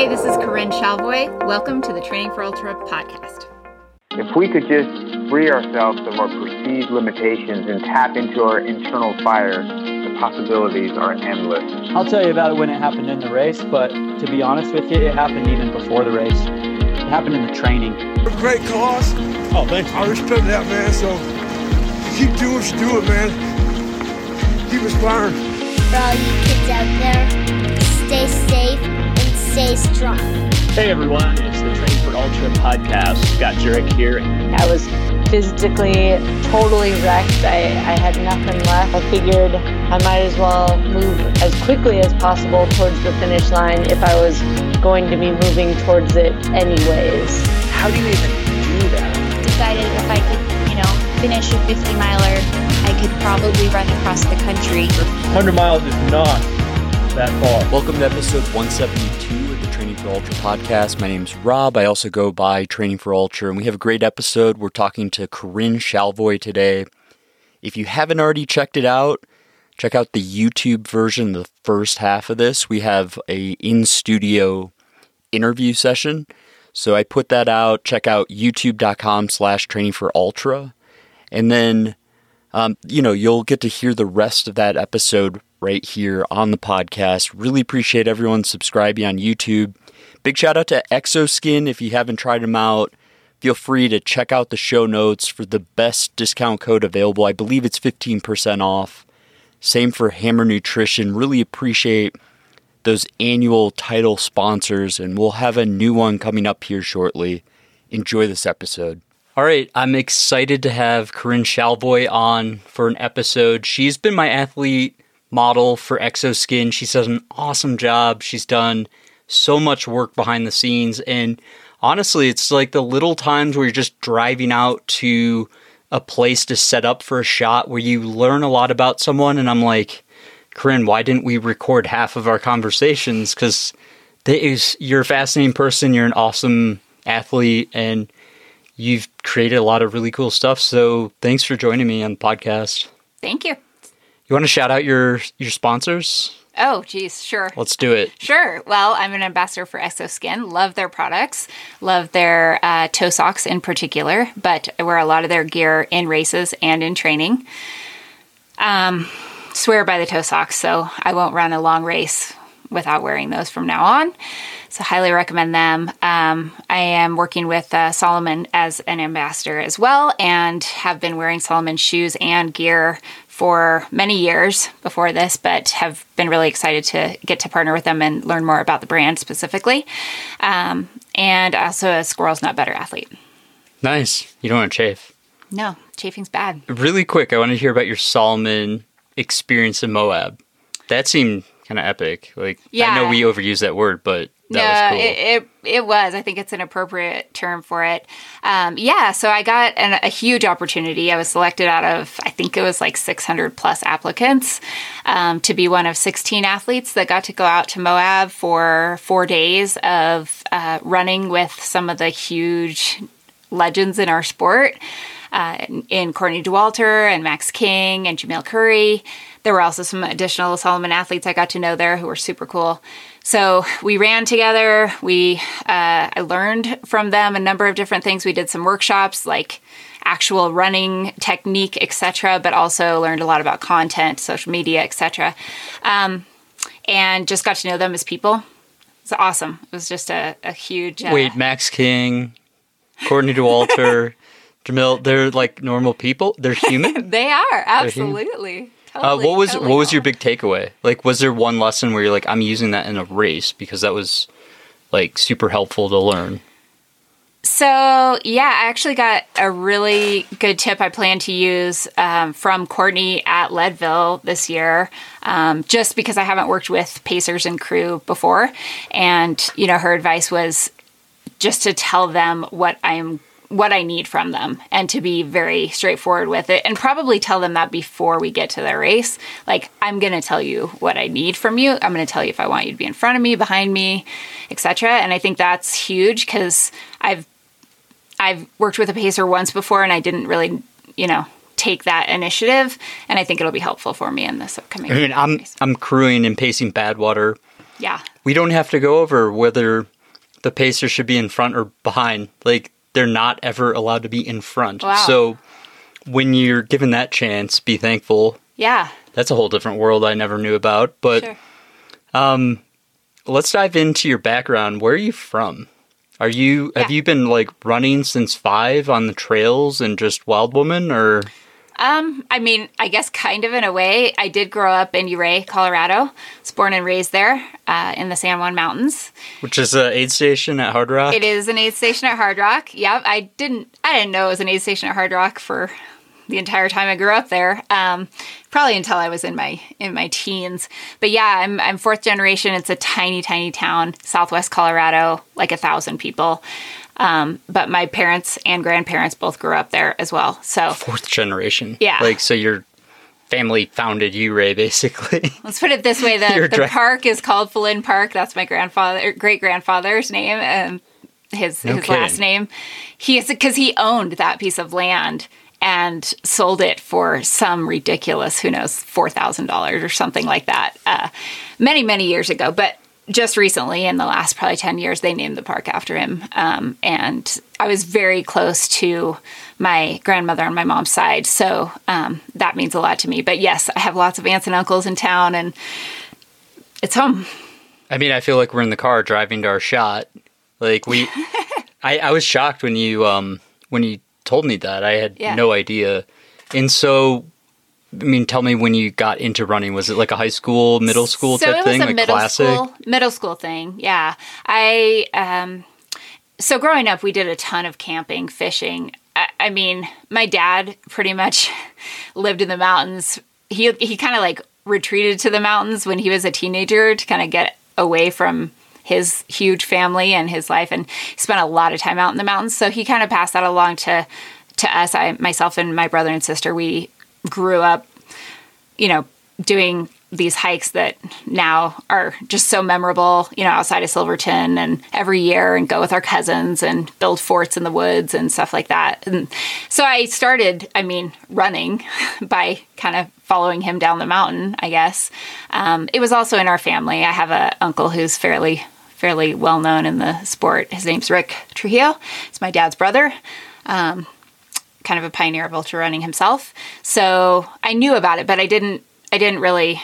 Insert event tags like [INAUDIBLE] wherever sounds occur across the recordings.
Hey, this is Corinne Shalvoy. Welcome to the Training for Ultra podcast. If we could just free ourselves of our perceived limitations and tap into our internal fire, the possibilities are endless. I'll tell you about it when it happened in the race, but to be honest with you, it happened even before the race. It happened in the training. Great cause. Oh, thanks. I respect that, man. So keep doing what you doing, man. Keep inspiring. For all you kids out there, stay safe and stay strong. Hey everyone, it's the Train for Ultra podcast. Scott Jurek here. I was physically totally wrecked. I, I had nothing left. I figured I might as well move as quickly as possible towards the finish line if I was going to be moving towards it anyways. How do you even do that? Decided if I could, you know, finish a 50 miler, I could probably run across the country. 100 miles is not that far. Welcome to episode 172 of the Training for Ultra podcast. My name's Rob. I also go by Training for Ultra, and we have a great episode. We're talking to Corinne Shalvoy today. If you haven't already checked it out, check out the YouTube version, the first half of this. We have a in-studio interview session. So I put that out. Check out youtube.com slash training for ultra. And then, um, you know, you'll get to hear the rest of that episode right here on the podcast. Really appreciate everyone subscribing on YouTube. Big shout out to Exoskin. If you haven't tried them out, feel free to check out the show notes for the best discount code available. I believe it's 15% off. Same for Hammer Nutrition. Really appreciate those annual title sponsors, and we'll have a new one coming up here shortly. Enjoy this episode. All right, I'm excited to have Corinne Shalvoy on for an episode. She's been my athlete model for Exoskin. She's done an awesome job. She's done so much work behind the scenes. And honestly, it's like the little times where you're just driving out to a place to set up for a shot where you learn a lot about someone. And I'm like, Corinne, why didn't we record half of our conversations? Because you're a fascinating person. You're an awesome athlete and you've created a lot of really cool stuff. So thanks for joining me on the podcast. Thank you. You want to shout out your your sponsors? Oh, geez, sure. Let's do it. Sure. Well, I'm an ambassador for Exoskin. Love their products. Love their uh, toe socks in particular, but I wear a lot of their gear in races and in training. Um, swear by the toe socks, so I won't run a long race without wearing those from now on. So, highly recommend them. Um, I am working with uh, Salomon as an ambassador as well, and have been wearing Salomon shoes and gear for many years before this, but have been really excited to get to partner with them and learn more about the brand specifically. Um, and also a Squirrel's Nut Butter athlete. Nice. You don't want to chafe. No, chafing's bad. Really quick, I want to hear about your Salomon experience in Moab. That seemed kind of epic. Like, yeah. I know we overuse that word, but that no, cool. it, it, it was. I think it's an appropriate term for it. Um, yeah, so I got an, a huge opportunity. I was selected out of I think it was like 600 plus applicants um, to be one of 16 athletes that got to go out to Moab for four days of uh, running with some of the huge legends in our sport. Uh, in Courtney Dauwalter and Max King and Jamil Coury. There were also some additional Salomon athletes I got to know there who were super cool. So we ran together. We uh, I learned from them a number of different things. We did some workshops like actual running technique, etc., but also learned a lot about content, social media, etc. Um, and just got to know them as people. It's awesome. It was just a, a huge. Uh, Wait, Max King, Courtney Dauwalter, Jamil, they're like normal people. They're [LAUGHS] human. they are absolutely. Totally, uh, what was totally what was your big takeaway? Like, was there one lesson where you're like, I'm using that in a race because that was like super helpful to learn? So yeah, I actually got a really good tip I plan to use um, from Courtney at Leadville this year, um, just because I haven't worked with pacers and crew before, and you know her advice was just to tell them what I'm what I need from them and to be very straightforward with it and probably tell them that before we get to the race. Like, I'm going to tell you what I need from you. I'm going to tell you if I want you to be in front of me, behind me, etc. And I think that's huge because I've I've worked with a pacer once before and I didn't really, you know, take that initiative and I think it'll be helpful for me in this upcoming I mean, I'm race. I'm crewing and pacing Badwater. Yeah. we don't have to go over whether the pacer should be in front or behind. Like they're not ever allowed to be in front. Wow. So when you're given that chance, be thankful. Yeah. That's a whole different world I never knew about. But Sure. um, let's dive into your background. Where are you from? Are you have you been like running since five on the trails and just wild woman or Um, I mean, I guess kind of in a way. I did grow up in Ouray, Colorado. Was born and raised there uh, in the San Juan Mountains. which is an aid station at Hardrock? It is an aid station at Hardrock. Yep, I didn't. I didn't know it was an aid station at Hardrock for the entire time I grew up there. Um, probably until I was in my in my teens. But yeah, I'm I'm fourth generation. It's a tiny, tiny town, Southwest Colorado, like a thousand people. Um, but my parents and grandparents both grew up there as well. So Fourth generation. Yeah. Like so your family founded Ouray, basically. [LAUGHS] Let's put it this way: the, the dra- park is called Fellin Park. That's my grandfather, great grandfather's name, and his No his kidding. last name. He is because he owned that piece of land and sold it for some ridiculous, who knows, four thousand dollars or something like that, uh, many many years ago. But just recently, in the last probably ten years, they named the park after him. Um, and I was very close to my grandmother on my mom's side, so um, that means a lot to me. But yes, I have lots of aunts and uncles in town, and it's home. I mean, I feel like we're in the car driving to our shot. Like we [LAUGHS] I, I was shocked when you um when you told me that. I had Yeah. no idea. And so I mean, tell me when you got into running. Was it like a high school, middle school so type it was thing, a like middle classic? school middle school thing yeah. I um so growing up we did a ton of camping fishing. I, I mean my dad pretty much [LAUGHS] lived in the mountains. He he kind of like retreated to the mountains when he was a teenager to kind of get away from his huge family and his life and spent a lot of time out in the mountains. So he kind of passed that along to to us. I myself and my brother and sister we grew up you know, doing these hikes that now are just so memorable, you know, outside of Silverton and every year and go with our cousins and build forts in the woods and stuff like that. And so I started, I mean, running [LAUGHS] by kind of following him down the mountain, I guess. Um, it was also in our family. I have a uncle who's fairly fairly well known in the sport. His name's Rick Trujillo. It's my dad's brother. Um, kind of a pioneer of ultra running himself. So I knew about it, but I didn't. I didn't really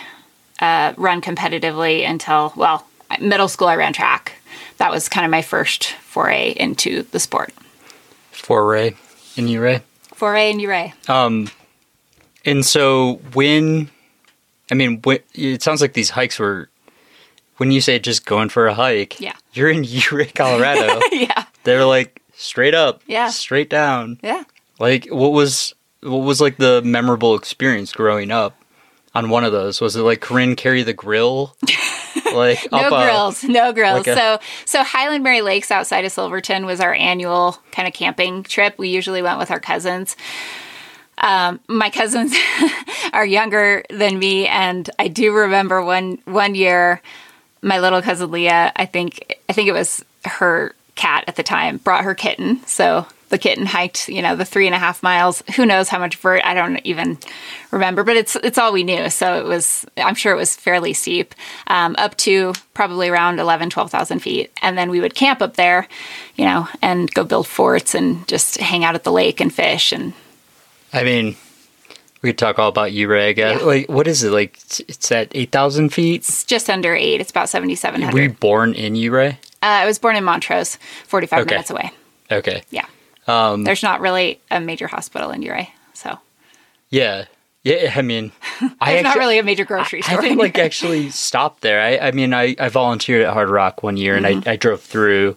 uh, run competitively until well, middle school. I ran track. That was kind of my first foray into the sport. For Ray and you, Ray. Foray in Ouray. Um, and so when, I mean, when, it sounds like these hikes were, when you say just going for a hike, Yeah. you're in [LAUGHS] Ouray, Colorado. [LAUGHS] yeah. They're like straight up, Yeah. straight down. Yeah. Like, what was what was like the memorable experience growing up on one of those? Was it like Corinne carry the grill? [LAUGHS] like No up a- grills, no grills. like a- so, so Highland Mary Lakes outside of Silverton was our annual kind of camping trip. We usually went with our cousins. Um, my cousins [LAUGHS] are younger than me, and I do remember one one year, my little cousin Leah. I think I think it was her cat at the time brought her kitten. So the kitten hiked, you know, the three and a half miles. Who knows how much vert? I don't even remember, but it's it's all we knew. So it was. I'm sure it was fairly steep, um, up to probably around 11, 12,000 feet, and then we would camp up there, you know, and go build forts and just hang out at the lake and fish and I mean, we could talk all about guess. Yeah. Like, what is it? Like, it's- at eight thousand feet. It's just under eight. It's about seventy seven Were you born in Ouray? Uh, I was born in Montrose, forty five Okay. minutes away. Okay. Yeah, Um, there's not really a major hospital in Ouray, so yeah. Yeah. I mean, [LAUGHS] I there's not really a major grocery store. I store. didn't like actually stop there. I, I mean, I, I volunteered at Hardrock one year, and I, I drove through.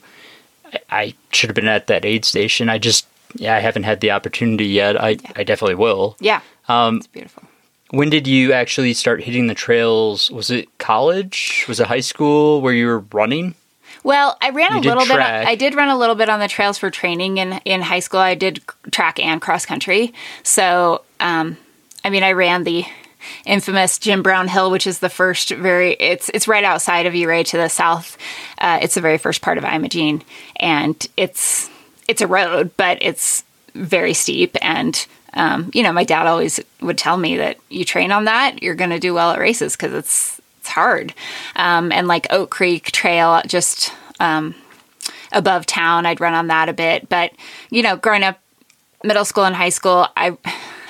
I, I should have been at that aid station. I just, yeah, I haven't had the opportunity yet. I, I definitely will. Yeah, Um, it's beautiful. when did you actually start hitting the trails? Was it college? Was it high school where you were running? Well, I ran You a little bit. I did run a little bit on the trails for training in in high school. I did track and cross country. So, um, I mean, I ran the infamous Jim Brown Hill, which is the first very. It's it's right outside of Ouray to the south. Uh, it's the very first part of Imogene, and it's it's a road, but it's very steep and. Um, you know, my dad always would tell me that you train on that, you're going to do well at races because it's hard. Um, and like Oak Creek Trail, just um, above town, I'd run on that a bit. But you know, growing up, middle school and high school, I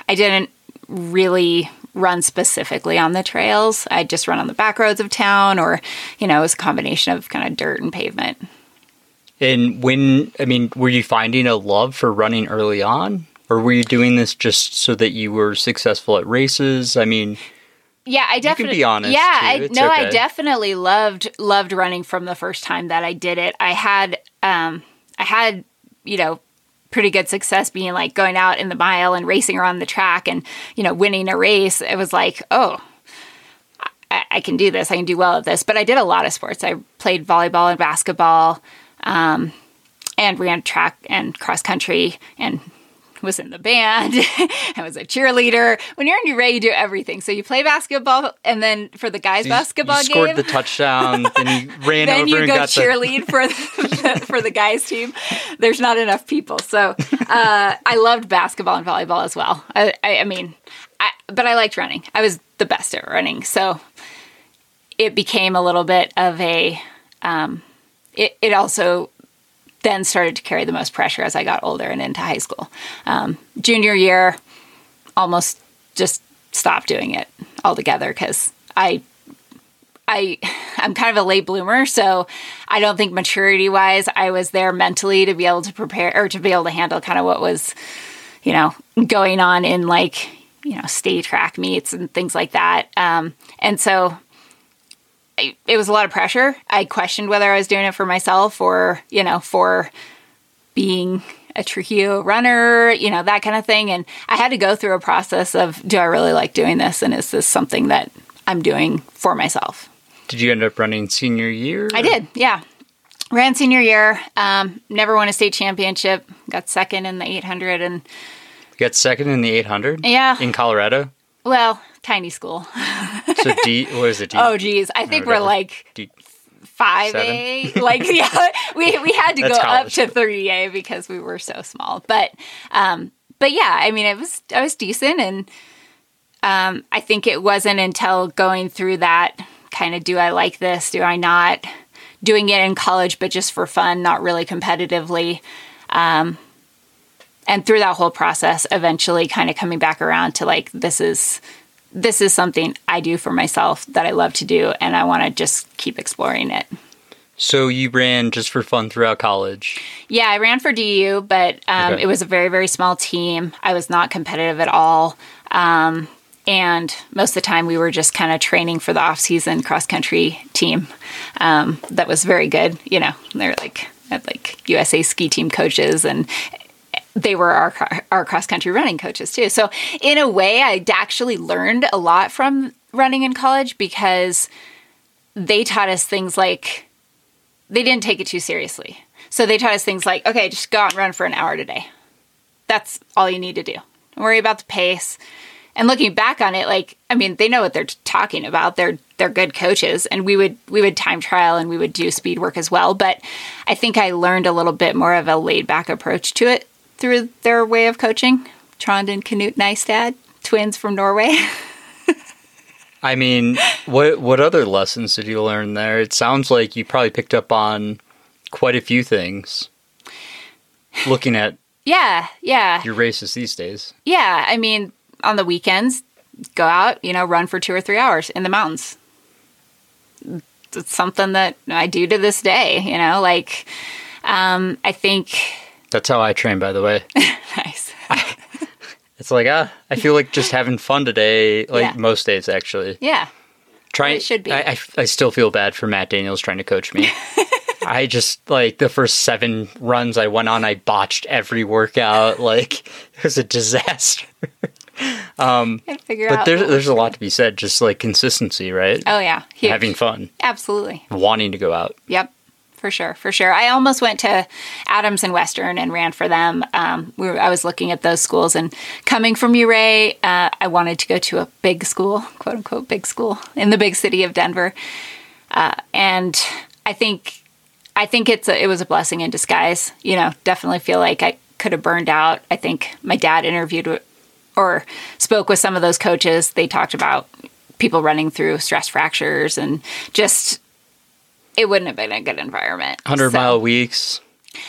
I didn't really run specifically on the trails. I'd just run on the back roads of town, or you know, it was a combination of kind of dirt and pavement. And when, I mean, were you finding a love for running early on? Or were you doing this just so that you were successful at races? I mean, yeah, I definitely be honest, Yeah. I no, I definitely loved loved running from the first time that I did it. I had um I had, you know, pretty good success being like going out in the mile and racing around the track and, you know, winning a race. It was like, oh, I, I can do this. I can do well at this. But I did a lot of sports. I played volleyball and basketball, um, and ran track and cross country and was in the band [LAUGHS] and was a cheerleader. When you're in Ouray, you do everything. So you play basketball, and then for the guys' you, basketball you scored game, the touchdown, [LAUGHS] then you ran then over you and go got the. cheerlead for [LAUGHS] the, for the guys' team. There's not enough people, so uh, I loved basketball and volleyball as well. I, I, I mean, I, but I liked running. I was the best at running, so it became a little bit of a. Um, it, it also then started to carry the most pressure as I got older and into high school. Um, junior year, almost just stopped doing it altogether because I I I'm kind of a late bloomer, so I don't think maturity wise I was there mentally to be able to prepare or to be able to handle kind of what was, you know, going on in like, you know, state track meets and things like that. Um, and so I, it was a lot of pressure. I questioned whether I was doing it for myself or, you know, for being a Trujillo runner, you know, that kind of thing. And I had to go through a process of do I really like doing this? And is this something that I'm doing for myself? Did you end up running senior year? I did, yeah. Ran senior year, um, never won a state championship, got second in the 800. And You got second in the 800? Yeah. In Colorado? Well, tiny school. So D, what is it? D, Oh, geez. I think we're whatever. like D, 5A. [LAUGHS] like, yeah, we, we had to go up to 3A because we were so small. But, um, but yeah, I mean, it was, I was decent. And, um, I think it wasn't until going through that kind of, do I like this? Do I not? Doing it in college, but just for fun, not really competitively. Um, and through that whole process, eventually kind of coming back around to like, this is, this is something I do for myself that I love to do, and I want to just keep exploring it. so you ran just for fun throughout college. Yeah, I ran for DU, but um, Okay. it was a very, very small team. I was not competitive at all. Um, and most of the time, we were just kind of training for the off season cross country team um, that was very good. You know, they're like, had like USA ski team coaches and they were our our cross country running coaches too. So in a way, I actually learned a lot from running in college because they taught us things like they didn't take it too seriously. So they taught us things like, okay, just go out and run for an hour today. That's all you need to do. Don't worry about the pace. And looking back on it, like I mean, they know what they're talking about. They're they're good coaches, and we would we would time trial and we would do speed work as well. But I think I learned a little bit more of a laid back approach to it through their way of coaching. Trond and Knut Neistad, twins from Norway. [LAUGHS] I mean, what what other lessons did you learn there? It sounds like you probably picked up on quite a few things. Looking at [LAUGHS] yeah, yeah. your races these days. Yeah, I mean, on the weekends, go out, you know, run for two or three hours in the mountains. It's something that I do to this day, you know, like, um, I think, That's how I train, by the way. [LAUGHS] nice. [LAUGHS] It's like ah, I feel like just having fun today. Like Yeah. most days, actually. Yeah. Try it should be. I, I, I still feel bad for Matt Daniels trying to coach me. [LAUGHS] I just like the first seven runs I went on, I botched every workout. Like it was a disaster. I figure But there's there's a lot to be said. Just like consistency, right? oh, yeah. Huge. Having fun, Absolutely. wanting to go out. Yep. For sure, for sure. I almost went to Adams and Western and ran for them. Um, we were, I was looking at those schools, and coming from Ouray, uh, I wanted to go to a big school, quote unquote, big school in the big city of Denver. Uh, and I think, I think it's a, it was a blessing in disguise. You know, definitely feel like I could have burned out. I think my dad interviewed or spoke with some of those coaches. They talked about people running through stress fractures and just it wouldn't have been a good environment. 100 So- mile weeks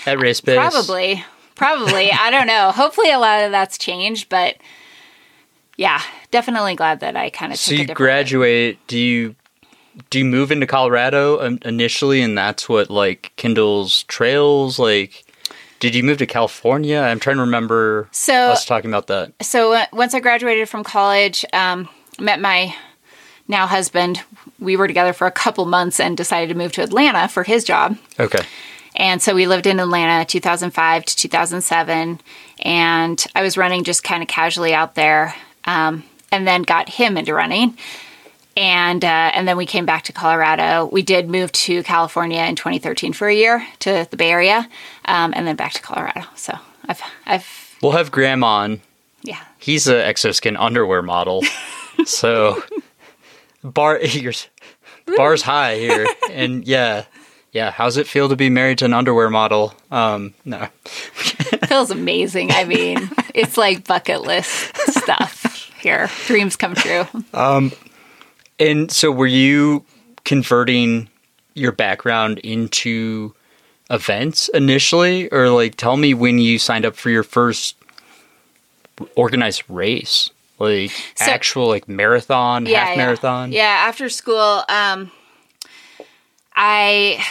at race base. Probably. Probably. I don't know. Hopefully a lot of that's changed, but yeah, definitely glad that I kind of So you graduate. Do you do you move into Colorado initially, and that's what like kindles trails? Like, did you move to California? I'm trying to remember So- us talking about that. so uh, once I graduated from college, um, met my now husband. We were together for a couple months and decided to move to Atlanta for his job. Okay. And so we lived in Atlanta 2005 to 2007. And I was running just kind of casually out there um, and then got him into running. And, uh, and then we came back to Colorado. We did move to California in 2013 for a year to the Bay Area um, and then back to Colorado. So I've, I've, We'll have Graham on. yeah. He's an exoskin underwear model, [LAUGHS] so bar [LAUGHS] yours bar's high here, [LAUGHS] and yeah, yeah. How's it feel to be married to an underwear model? Um, no, [LAUGHS] feels amazing. I mean, it's like bucket list stuff here. Dreams come true. Um, and so, were you converting your background into events initially, or like tell me when you signed up for your first organized race, like So- actual like marathon, half marathon? Yeah, after school, um, I.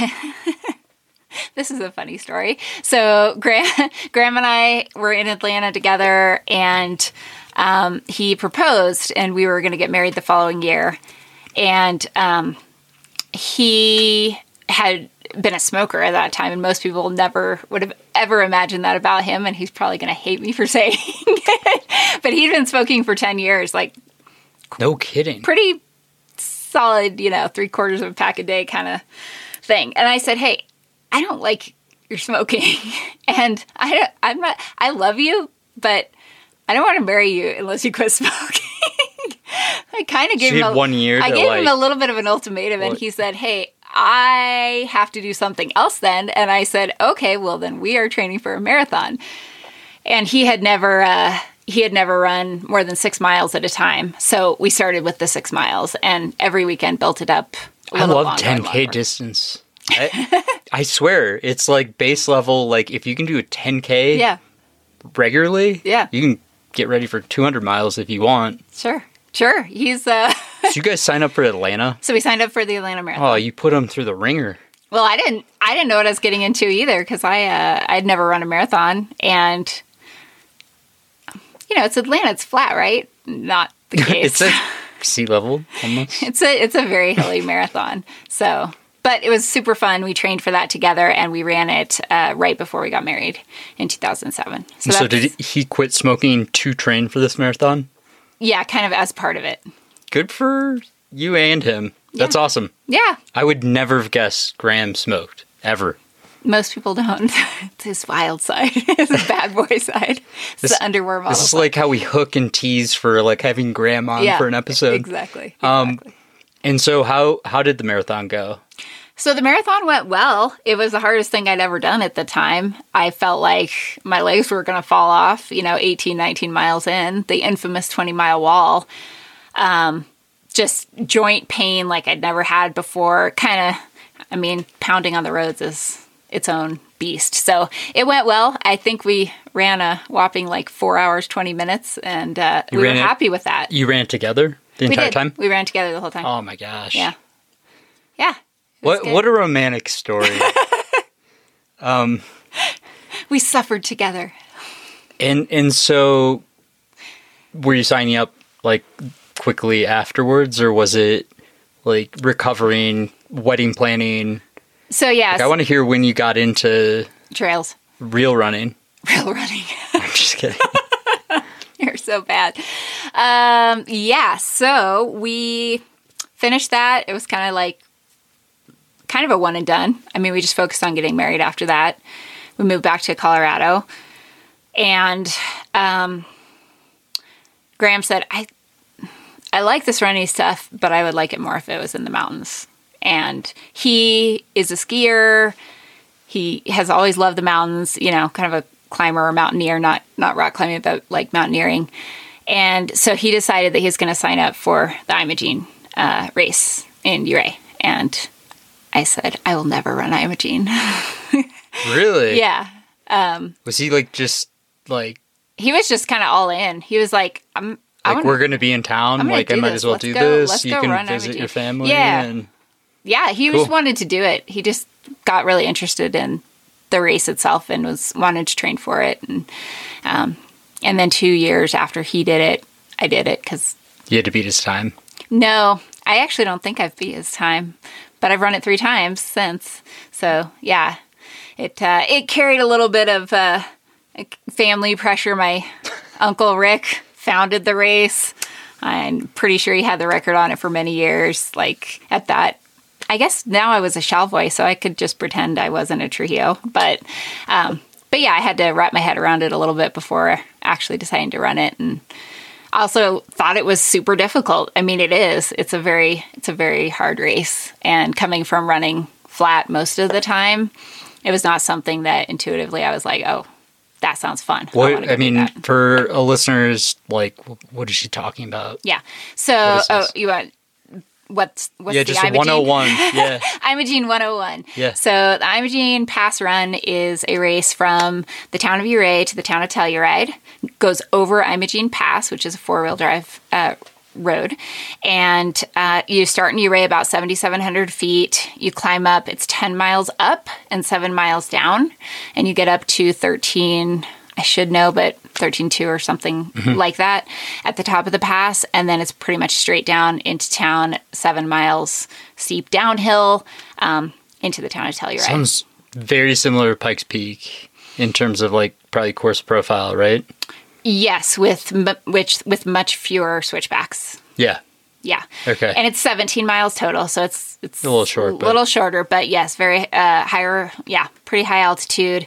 [LAUGHS] this is a funny story. So, Graham, [LAUGHS] Graham and I were in Atlanta together, and um, he proposed, and we were going to get married the following year. And um, he had been a smoker at that time, and most people never would have ever imagined that about him. And he's probably going to hate me for [LAUGHS] saying it, but he'd been smoking for 10 years, like No kidding. pretty solid, you know, three quarters of a pack a day kind of thing. And I said, "Hey, I don't like your smoking, [LAUGHS] and I don't, I'm not. I love you, but I don't want to marry you unless you quit [LAUGHS] smoking." I kind of gave him a, one year I gave him a little bit of an ultimatum, and he said, "Hey." I have to do something else then. And I said, okay, well, then we are training for a marathon and he had never uh, he had never run more than six miles at a time. So we started with the six miles, and every weekend built it up. a I love longer 10k longer. distance. I, I swear, it's like base level. Like if you can do a 10k Yeah, regularly, Yeah. you can get ready for 200 miles if you want. sure, sure. He's uh. Did you guys sign up for Atlanta? [LAUGHS] so we signed up for the Atlanta Marathon. Oh, you put them through the ringer. Well, I didn't. I didn't know what I was getting into either because I uh, I'd never run a marathon, and you know it's Atlanta. It's flat, right? Not the [LAUGHS] case. it's a [LAUGHS] sea level almost. it's a it's a very hilly marathon. So, but it was super fun. We trained for that together, and we ran it uh, right before we got married in 2007. So, that's- did he quit smoking to train for this marathon? yeah, kind of as part of it. Good for you and him. That's awesome. Yeah, I would never have guessed Graham smoked ever. most people don't. it's [LAUGHS] his wild side. [LAUGHS] it's a bad boy side. It's This- the underwear model. This is side. like how we hook and tease for like having Graham on Yeah, for an episode. Exactly. Um, exactly. And so how how did the marathon go? So the marathon went well. It was the hardest thing I'd ever done at the time. I felt like my legs were going to fall off, you know, 18, 19 miles in, the infamous 20 mile wall. Um, just joint pain like I'd never had before. Kind of, I mean, pounding on the roads is its own beast. So it went well. I think we ran a whopping like four hours, 20 minutes, and uh, we were it- happy with that. You ran together the we entire did. time? We ran together the whole time. Oh my gosh. Yeah. Yeah. What good. what a romantic story. [LAUGHS] um, we suffered together. and and so were you signing up like quickly afterwards or was it like recovering, wedding planning? So yeah, Like, I want to hear when you got into trails. real running. [LAUGHS] Real running. [LAUGHS] I'm just kidding. [LAUGHS] You're so bad. Um, yeah, so we finished that. It was kind of like kind of a one and done. I mean, we just focused on getting married after that. We moved back to Colorado. And um, Graham said, I I like this running stuff, but I would like it more if it was in the mountains. And he is a skier. He has always loved the mountains, you know, kind of a climber or mountaineer, not not rock climbing, but like mountaineering. And so he decided that he was going to sign up for the Imogene uh, race in Ouray. And I said, I will never run Imogene. [LAUGHS] Really? yeah. Um, Was he like just like he was just kind of all in. He was like, I'm. Like wanna- we're gonna be in town? Like I might this. as well Let's do go- this. You can visit your family. Yeah. And yeah, he Cool. just wanted to do it. He just got really interested in the race itself and was wanted to train for it. And um, and then two years after he did it, I did it because you had to beat his time. no, I actually don't think I've beat his time, but I've run it three times since. So yeah, it uh, it carried a little bit of uh, family pressure. My uncle Rick founded the race. I'm pretty sure he had the record on it for many years. Like at that, I guess now I was a Shalvoy, so I could just pretend I wasn't a Trujillo. But um, but yeah, I had to wrap my head around it a little bit before actually deciding to run it, and also thought it was super difficult. I mean, it is. It's a very it's a very hard race, and coming from running flat most of the time, it was not something that intuitively I was like, oh, that sounds fun. What go I mean for a listeners, like, what is she talking about? yeah. So, oh, you want what's what's yeah, the just Imogene? 101. [LAUGHS] Yeah. Imogene 101. Yeah. So the Imogene Pass Run is a race from the town of Ouray to the town of Telluride. Goes over Imogene Pass, which is a four wheel drive uh, road, and uh, you start in Ouray about 7,700 feet. You climb up; it's 10 miles up and seven miles down, and you get up to 13. I should know, but 13.2 or something like that at the top of the pass. And then it's pretty much straight down into town, seven miles steep downhill um, into the town of Telluride. Sounds very similar to Pikes Peak in terms of like probably course profile, right? Yes, with m- which with much fewer switchbacks. Yeah. Yeah. Okay. And it's 17 miles total, so it's it's A little short, a but- little shorter, but yes, very uh, higher. Yeah, pretty high altitude,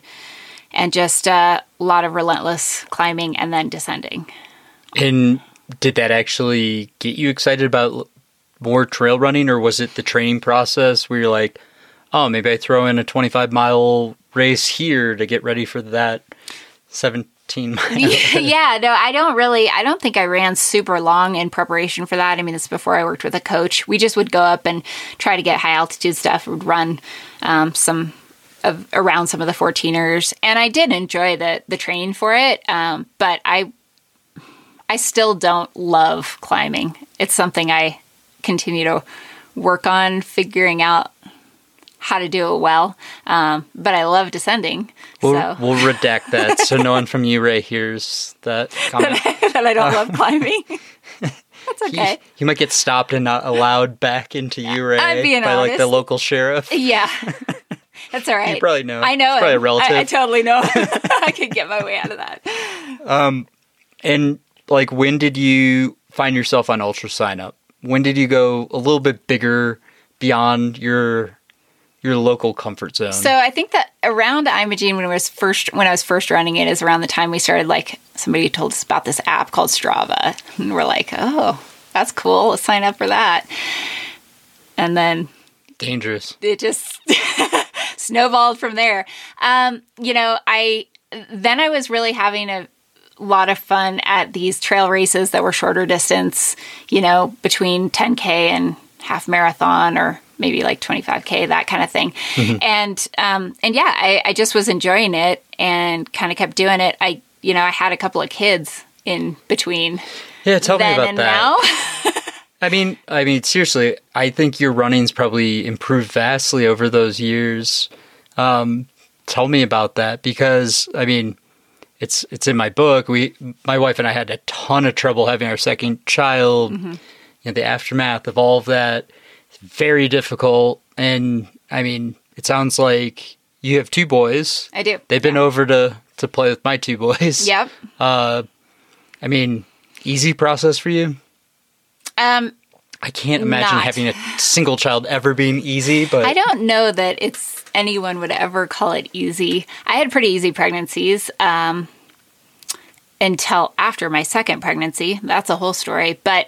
and just uh, a lot of relentless climbing and then descending. And did that actually get you excited about more trail running, or was it the training process where you're like, oh, maybe I throw in a 25 mile race here to get ready for that 17 [LAUGHS] mile? yeah, no, I don't really. I don't think I ran super long in preparation for that. I mean, it's before I worked with a coach. We just would go up and try to get high altitude stuff. Would run um, some of around some of the 14ers, and I did enjoy the the training for it. Um, but I I still don't love climbing. It's something I continue to work on figuring out how to do it well. Um, but I love descending. We'll, so we'll redact that so [LAUGHS] no one from Ouray hears that [LAUGHS] comment. that I don't love [LAUGHS] climbing. That's okay. You might get stopped and not allowed back into I'm being by like the local sheriff. Yeah. That's all right. You probably know. I know. It's probably a relative. I, I totally know. I could get my way out of that. Um, And like, when did you find yourself on UltraSignup? When did you go a little bit bigger beyond your your local comfort zone? So I think that around Imogene when I was first when I was first running it is around the time we started like somebody told us about this app called Strava. And we're like, oh, that's cool. Let's sign up for that. And then Dangerous. it just [LAUGHS] snowballed from there. Um, you know, I then I was really having a lot of fun at these trail races that were shorter distance, you know, between 10k and half marathon or maybe like 25k that kind of thing and um and yeah I, I just was enjoying it and kind of kept doing it i you know i had a couple of kids in between Yeah, tell me about that. now [LAUGHS] I mean, I mean, seriously, I think your running's probably improved vastly over those years. Um, tell me about that because I mean, it's it's in my book. We, my wife and I, had a ton of trouble having our second child. Mm-hmm. You know, the aftermath of all of that, it's very difficult. And I mean, it sounds like you have two boys. i do They've been over to to play with my two boys. [LAUGHS] yep Uh, I mean, easy process for you. um I can't imagine Not. having a single child ever being easy, but I don't know that it's anyone would ever call it easy. I had pretty easy pregnancies um, until after my second pregnancy. That's a whole story. But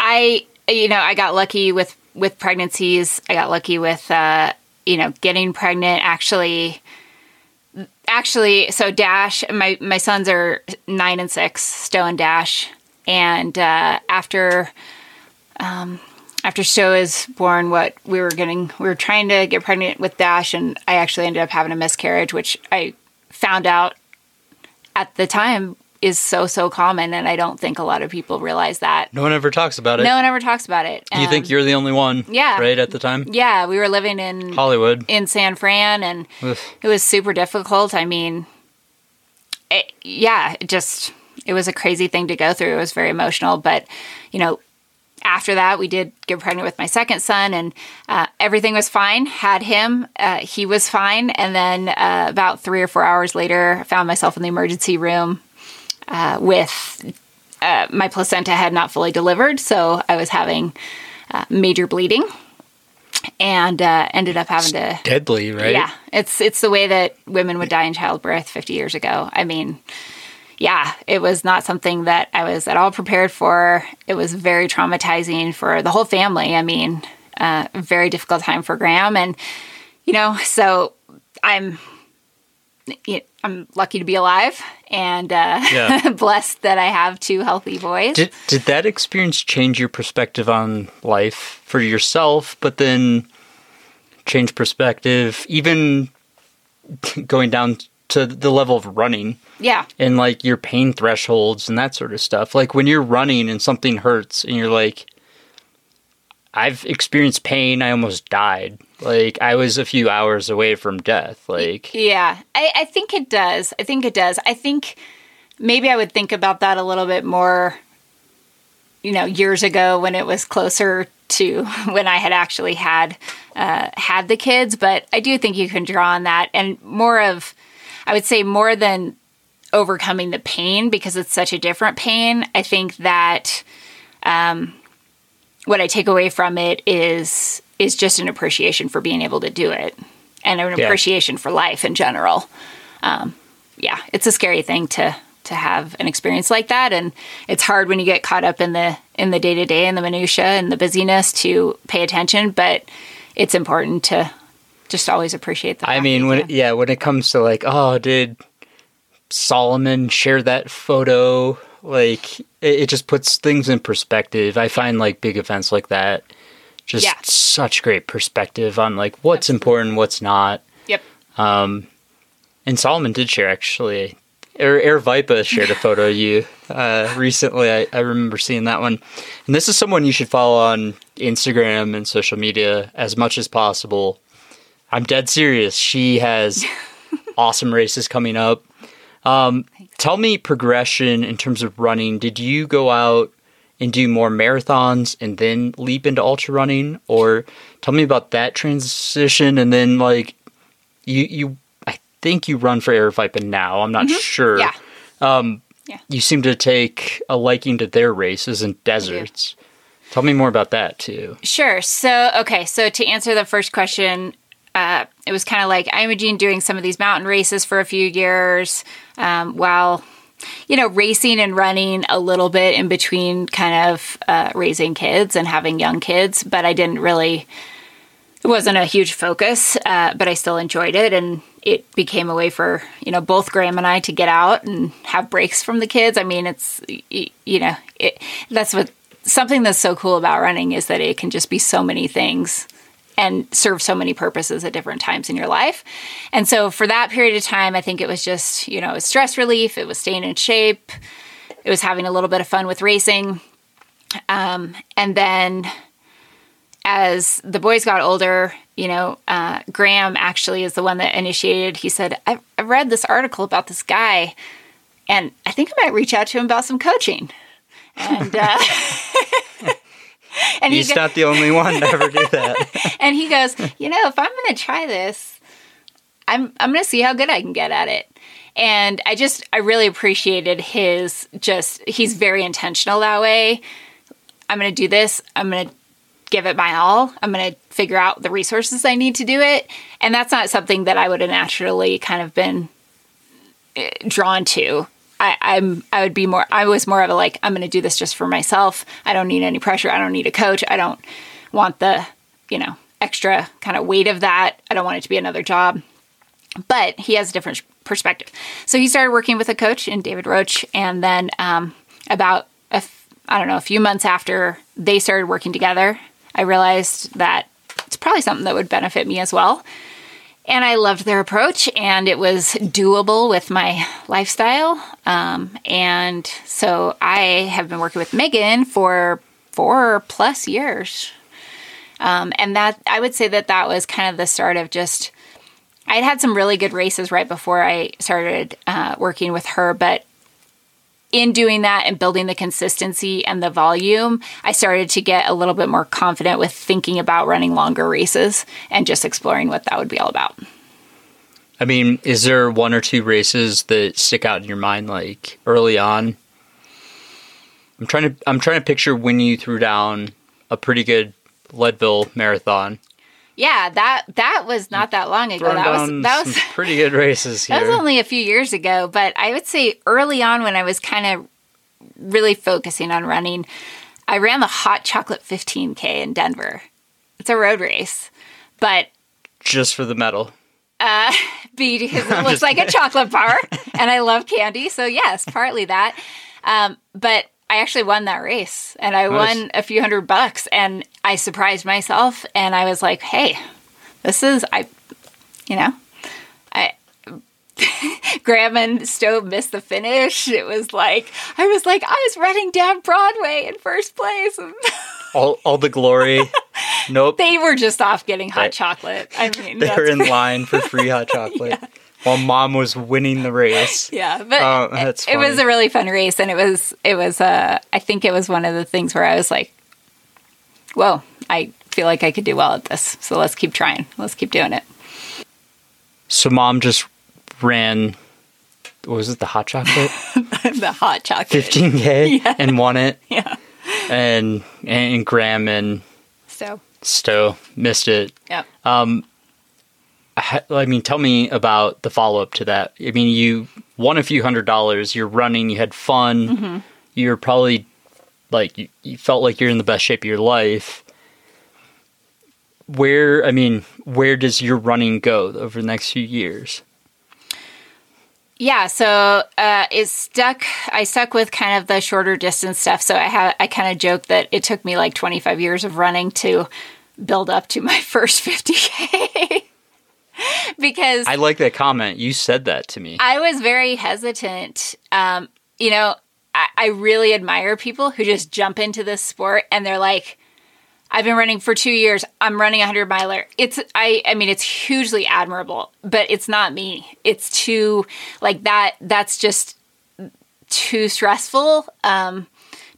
I, you know, I got lucky with with pregnancies. I got lucky with, uh, you know, getting pregnant. Actually, actually, so Dash, my my sons are nine and six, Stowe and Dash, And uh, after um, after Stowe is born, what we were getting, we were trying to get pregnant with Dash, and I actually ended up having a miscarriage, which I found out at the time is so so common, and I don't think a lot of people realize that. No one ever talks about it. No one ever talks about it. Do you think Um, you're the only one? yeah. Right at the time? Yeah, we were living in Hollywood. in San Fran, and Ugh. it was super difficult. I mean, it, yeah, it just it was a crazy thing to go through. It was very emotional, but you know, after that, we did get pregnant with my second son, and uh, everything was fine. Had him, uh, he was fine, and then uh, about three or four hours later, I found myself in the emergency room uh, with uh, my placenta had not fully delivered, so I was having uh, major bleeding, and uh, ended up having to Deadly, right? yeah, it's it's the way that women would die in childbirth 50 years ago. I mean, yeah, it was not something that I was at all prepared for. It was very traumatizing for the whole family. I mean, uh, very difficult time for Graham, and you know, so I'm I'm lucky to be alive and uh, Yeah. [LAUGHS] blessed that I have two healthy boys. Did did that experience change your perspective on life for yourself, but then change perspective even [LAUGHS] going down to the level of running yeah, and like your pain thresholds and that sort of stuff. Like when you're running and something hurts and you're like I've experienced pain, I almost died. Like I was a few hours away from death. Like Yeah, I, I think it does. I think it does. I think maybe I would think about that a little bit more, you know, years ago when it was closer to [LAUGHS] when I had actually had uh, had the kids. But I do think you can draw on that and more of, I would say more than overcoming the pain because it's such a different pain. I think that um, what I take away from it is is just an appreciation for being able to do it and an Yeah. appreciation for life in general. Um, yeah, it's a scary thing to to have an experience like that, and it's hard when you get caught up in the in the day to day and the minutia and the busyness to pay attention. But it's important to just always appreciate that. I mean, when it, yeah, when it comes to like, oh, did Salomon share that photo? Like, it, it just puts things in perspective. I find like big events like that just Yeah. such great perspective on like what's important, what's not. Yep. Um, and Salomon did share actually. Air, Aravaipa shared a [LAUGHS] photo of you uh, recently. I, I remember seeing that one. And this is someone you should follow on Instagram and social media as much as possible. I'm dead serious. She has [LAUGHS] awesome races coming up. Um, tell me progression in terms of running. Did you go out and do more marathons and then leap into ultra running, or tell me about that transition? And then like you you I think you run for Aravaipa now. I'm not sure. Yeah. Um, Yeah. You seem to take a liking to their races and deserts. Tell me more about that too. Sure. So, okay. So, to answer the first question, uh, it was kind of like Imogene doing some of these mountain races for a few years um, while, you know, racing and running a little bit in between kind of uh, raising kids and having young kids. But I didn't really, it wasn't a huge focus, uh, but I still enjoyed it. And it became a way for, you know, both Graham and I to get out and have breaks from the kids. I mean, it's, you know, it, that's what something that's so cool about running is that it can just be so many things and serve so many purposes at different times in your life. And so for that period of time, I think it was just, you know, it was stress relief, it was staying in shape, it was having a little bit of fun with racing. Um, and then as the boys got older, you know, uh, Graham actually is the one that initiated. He said, I, I read this article about this guy, and I think I might reach out to him about some coaching. And uh, [LAUGHS] [LAUGHS] [LAUGHS] and he He's go- not the only one to ever do that. [LAUGHS] and he goes, you know, if I'm going to try this, I'm I'm going to see how good I can get at it. And I just I really appreciated his just he's very intentional that way. I'm going to do this. I'm going to give it my all. I'm going to figure out the resources I need to do it. And that's not something that I would have naturally kind of been eh, drawn to. I, I'm I would be more I was more of a like I'm gonna do this just for myself. I don't need any pressure. I don't need a coach. I don't want the, you know, extra kind of weight of that. I don't want it to be another job. But he has a different perspective. So he started working with a coach in David Roche, and then um, about I don't know, a few months after they started working together, I realized that it's probably something that would benefit me as well. And I loved their approach, and it was doable with my lifestyle. Um, and so I have been working with Megan for four plus years. Um, and that I would say that that was kind of the start of just. I'd had some really good races right before I started uh, working with her, but in doing that and building the consistency and the volume, I started to get a little bit more confident with thinking about running longer races and just exploring what that would be all about. I mean, is there one or two races that stick out in your mind like early on? I'm trying to I'm trying to picture when you threw down a pretty good Leadville marathon. Yeah, that that was not that long ago. That was that was pretty good races here. [LAUGHS] That was only a few years ago, but I would say early on when I was kind of really focusing on running, I ran the hot chocolate 15k in Denver. It's a road race, but just for the medal. Uh, [LAUGHS] because [LAUGHS] it looks like a chocolate bar, and I love candy, so yes, partly that. Um, but I actually won that race and I nice. won a few hundred bucks and I surprised myself and I was like, "Hey, this is I you know, I [LAUGHS] Graham and Stowe missed the finish. It was like I was like I was running down Broadway in first place. [LAUGHS] all all the glory. [LAUGHS] Nope. They were just off getting hot chocolate. I mean, they were in line for free hot chocolate. yeah while mom was winning the race. [LAUGHS] Yeah, but uh, it, it, was a really fun race, and it was it was uh, I think it was one of the things where I was like, "Whoa, I feel like I could do well at this. So let's keep trying. Let's keep doing it." So mom just ran. What was it? The hot chocolate. [LAUGHS] the hot chocolate. Fifteen k [LAUGHS] yeah. and won it. Yeah. And and Graham and Stowe. Stowe missed it. Yeah. Um, I mean, tell me about the follow up to that. I mean, you won a few hundred dollars. You're running. You had fun. Mm-hmm. You're probably like you, you, felt like you're in the best shape of your life. Where I mean, where does your running go over the next few years? Yeah, so uh, it stuck. I stuck with kind of the shorter distance stuff. So I have I kind of joke that it took me like 25 years of running to build up to my [LAUGHS] first 50k. [LAUGHS] because I like that comment. You said that to me. I was very hesitant. Um, you know, I, I really admire people who just jump into this sport and they're like, I've been running for two years. I'm running a hundred miler. It's I I mean it's hugely admirable, but it's not me. It's too like that. That's just too stressful um,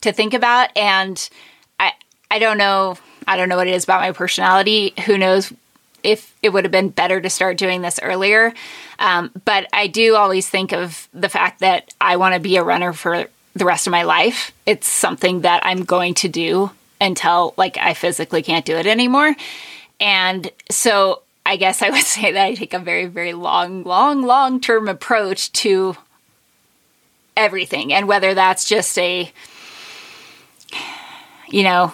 to think about, and I I don't know. I don't know what it is about my personality. Who knows if it would have been better to start doing this earlier. Um, but I do always think of the fact that I want to be a runner for the rest of my life. It's something that I'm going to do until like I physically can't do it anymore. And so I guess I would [LAUGHS] say that I take a very, very long, long, long term approach to everything. And whether that's just a, you know,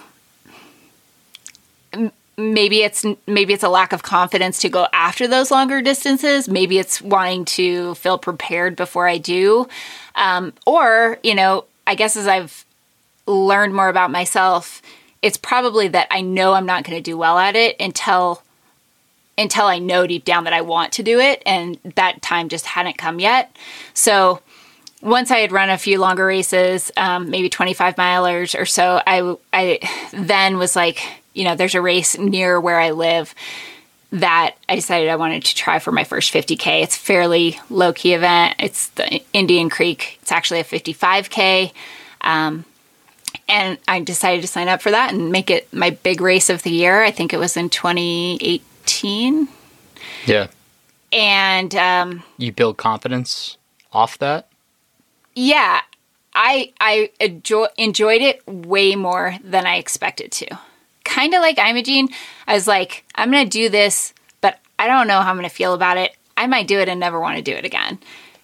maybe it's maybe it's a lack of confidence to go after those longer distances. Maybe it's wanting to feel prepared before i do. Um, or you know i guess as i've learned more about myself it's probably that i know i'm not going to do well at it until until i know deep down that i want to do it and that time just hadn't come yet. So once I had run a few longer races, um, maybe 25 milers or so, I, I then was like, you know, there's a race near where I live that I decided I wanted to try for my first 50K. It's fairly low key event. It's the Indian Creek. It's actually a 55K. Um, and I decided to sign up for that and make it my big race of the year. I think it was in 2018. Yeah. And um, you build confidence off that? Yeah. I I enjoy, enjoyed it way more than I expected to kind of like Imogene. I was like, I'm to do this, but I don't know how I'm to feel about it. I might do it and never want to do it again.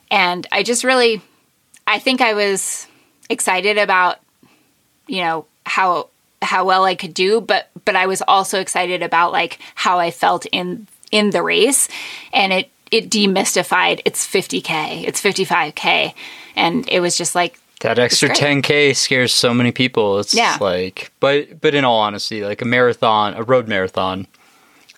And I just really, I think I was excited about, you know, how how well I could do, but but I was also excited about like how I felt in in the race, and it it demystified. It's 50k, it's 55k, and it was just like That extra 10k scares so many people. It's Yeah. like, but but in all honesty, like a marathon, a road marathon,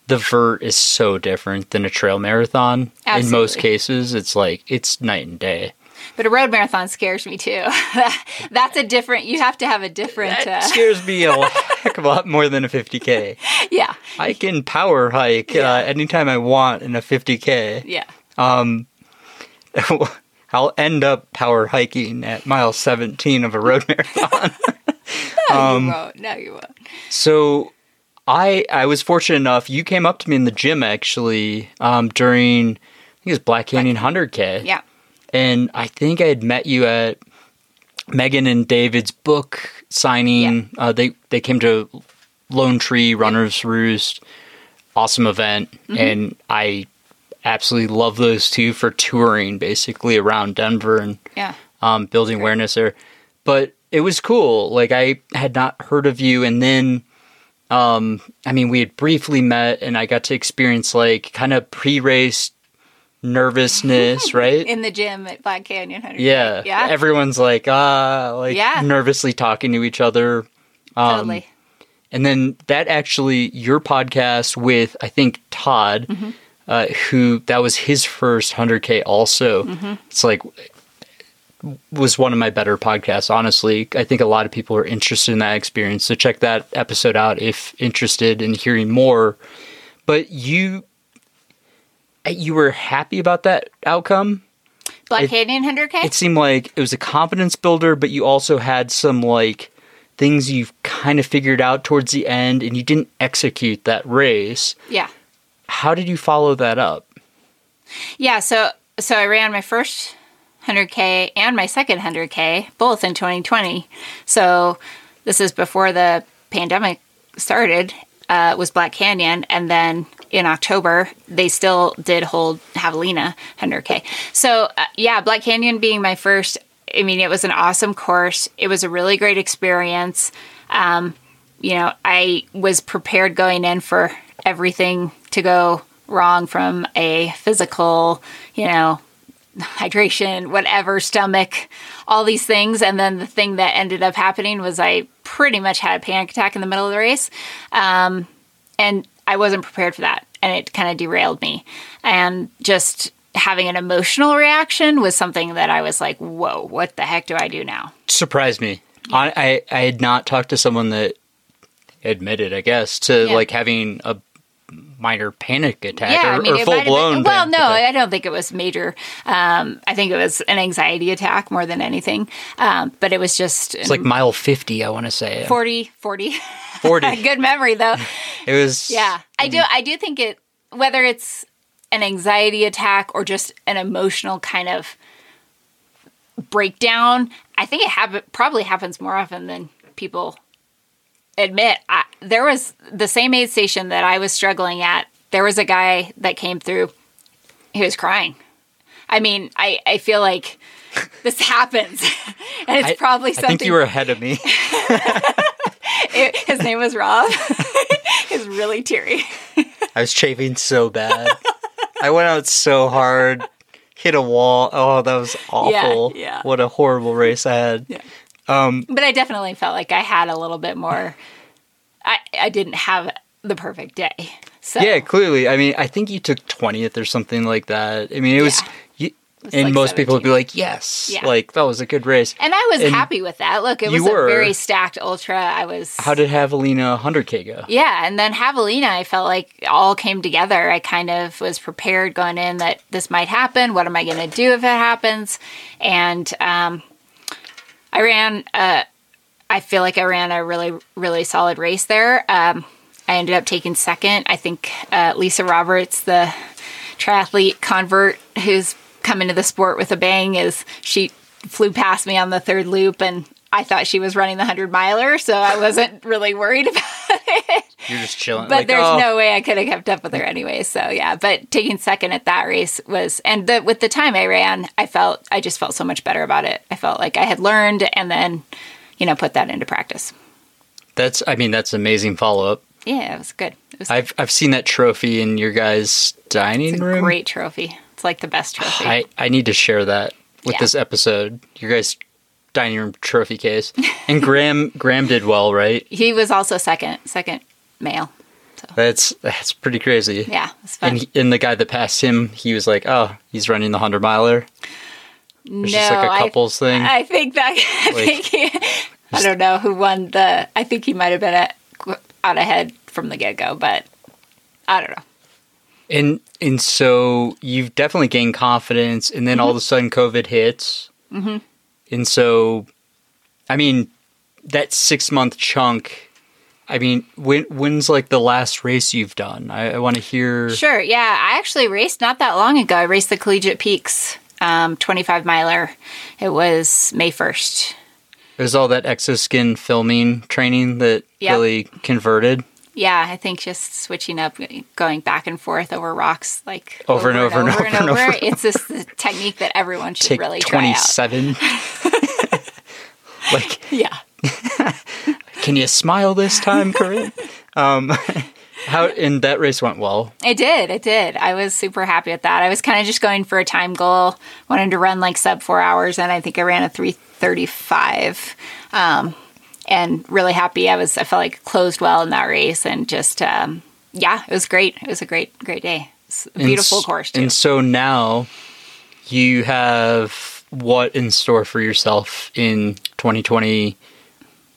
the vert is so different than a trail marathon. In most cases, it's like it's night and day. But a road marathon scares me too. [LAUGHS] That's a different. You have to have a different. That Uh, scares me a [LAUGHS] heck of a lot more than a 50k. [LAUGHS] yeah, I can power hike Yeah. uh, anytime I want in a 50k. yeah. Um, I'll end up power hiking at mile 17 of a road [LAUGHS] marathon. [LAUGHS] No, Um, you won't. No, you won't. So I I was fortunate enough. You came up to me in the gym actually um, during I think it was Black Canyon 100K. Yeah. And I think I had met you at Megan and David's book signing. Uh, they they came to Lone Tree Runners Roost. Awesome event, Mm-hmm. and I absolutely love those two for touring basically around Denver and Yeah. um, building awareness there. But it was cool. Like I had not heard of you, and then, um, I mean, we had briefly met, and I got to experience like kind of pre-race nervousness, [LAUGHS] right? In the gym at Black Canyon 100. yeah, Yeah. Everyone's like ah, like Yeah. nervously talking to each other. Um, totally. And then that actually, your podcast with I think Todd, Mm-hmm. Uh, who that was his first 100k. Also, Mm-hmm. it's like was one of my better podcasts. Honestly, I think a lot of people are interested in that experience. So check that episode out if interested in hearing more. But you, you were happy about that outcome. Black Canyon 100K? It seemed like it was a confidence builder, but you also had some like things you've kind of figured out towards the end, and you didn't execute that race. yeah. How did you follow that up? Yeah, so so I ran my first 100k and my second 100k both in 2020. So this is before the pandemic started. Uh, was Black Canyon, and then in October they still did hold Javelina 100k. So uh, yeah, Black Canyon being my first. I mean, it was an awesome course. It was a really great experience. Um, you know, I was prepared going in for everything to go wrong from a physical, you know, hydration, whatever, stomach, all these things. And then the thing that ended up happening was I pretty much had a panic attack in the middle of the race. Um, and I wasn't prepared for that. And it kind of derailed me. And just having an emotional reaction was something that I was like, whoa, what the heck do I do now? Surprised me. I, I I had not talked to someone that admitted, I guess, to Yeah. like having a minor panic attack yeah, or, I mean, or full blown. been. Well, no, attack. I don't think it was major. Um, I think it was an anxiety attack more than anything. Um, but it was just it's like mile fifty. I want to say 40, 40. forty. [LAUGHS] Good memory though. [LAUGHS] It was Yeah, I do. I do think it. Whether it's an anxiety attack or just an emotional kind of breakdown, I think it happen, probably happens more often than people admit. I, there was the same aid station that I was struggling at. There was a guy that came through. He was crying. I mean, I, I feel like [LAUGHS] this happens, [LAUGHS] and it's I- probably I something. think you were ahead of me. [LAUGHS] it- his name was Rob. He's really teary. I was chafing so bad. I went out so hard, hit a wall. Oh, that was awful. yeah. What a horrible race I had. Yeah. Um, but I definitely felt like I had a little bit more. I I didn't have the perfect day. So yeah, clearly. I mean, I think you took 20th or something like that. I mean, it was, Yeah. you, was and like most people would be like, yes, Yeah. like that was a good race. and I was And happy with that. Look, it was a very stacked ultra. I was. How did Javelina 100K go? yeah, and then Javelina, I felt like all came together. I kind of was prepared going in that this might happen. What am I going to do if it happens? And um, I ran. Uh, I feel like I ran a really, really solid race there. Um, I ended up taking second. I think uh, Lisa Roberts, the triathlete convert who's come into the sport with a bang, is she flew past me on the third loop, and I thought she was running the hundred miler, so I wasn't really worried [LAUGHS] about it. You're just chilling. But like, there's oh, no way I could have kept up with her anyway. So yeah, but taking second at that race was, and the, with the time I ran, I felt I just felt so much better about it. I felt like I had learned, and then you know put that into practice. That's, I mean, that's amazing follow up. Yeah, it was good. It was I've I've seen that trophy in your guys' dining it's a room. great trophy. It's like the best trophy. I, I need to share that with Yeah. this episode. Your guys' dining room trophy case. And Graham [LAUGHS] Graham did well, right? He was also second, second male. That's that's pretty crazy. Yeah. And he- and the guy that passed him, he was like, "Oh, he's running the hundred miler." no, just like a I- couples thing. I think that [LAUGHS] I Like- think he, I don't know who won the. I think he might have been at, out ahead from the get go, but I don't know. And and so you've definitely gained confidence, and then all of a sudden COVID hits, Mhm. and so, I mean, that six month chunk. I mean, when when's like the last race you've done? I, I want to hear. Sure. Yeah, I actually raced not that long ago. I raced the Collegiate Peaks um, 25 miler. It was May 1st. There's all that exoskin filming training that Yep. really converted Yeah, I think just switching up, going back and forth over rocks, like Over and over and over and over. It's just the technique that everyone should take really try twenty out. seven. [LAUGHS] [LAUGHS] like, Yeah. [LAUGHS] can you smile this time, Corinne? [LAUGHS] um, [LAUGHS] how and that race went well. It did. It did. I was super happy with that. I was kind of just going for a time goal, wanted to run like sub four hours, and I think I ran a three thirty five. Um, and really happy. I was. I felt like closed well in that race, and just um, yeah, it was great. It was a great, great day. A And beautiful course too. And so now you have what in store for yourself in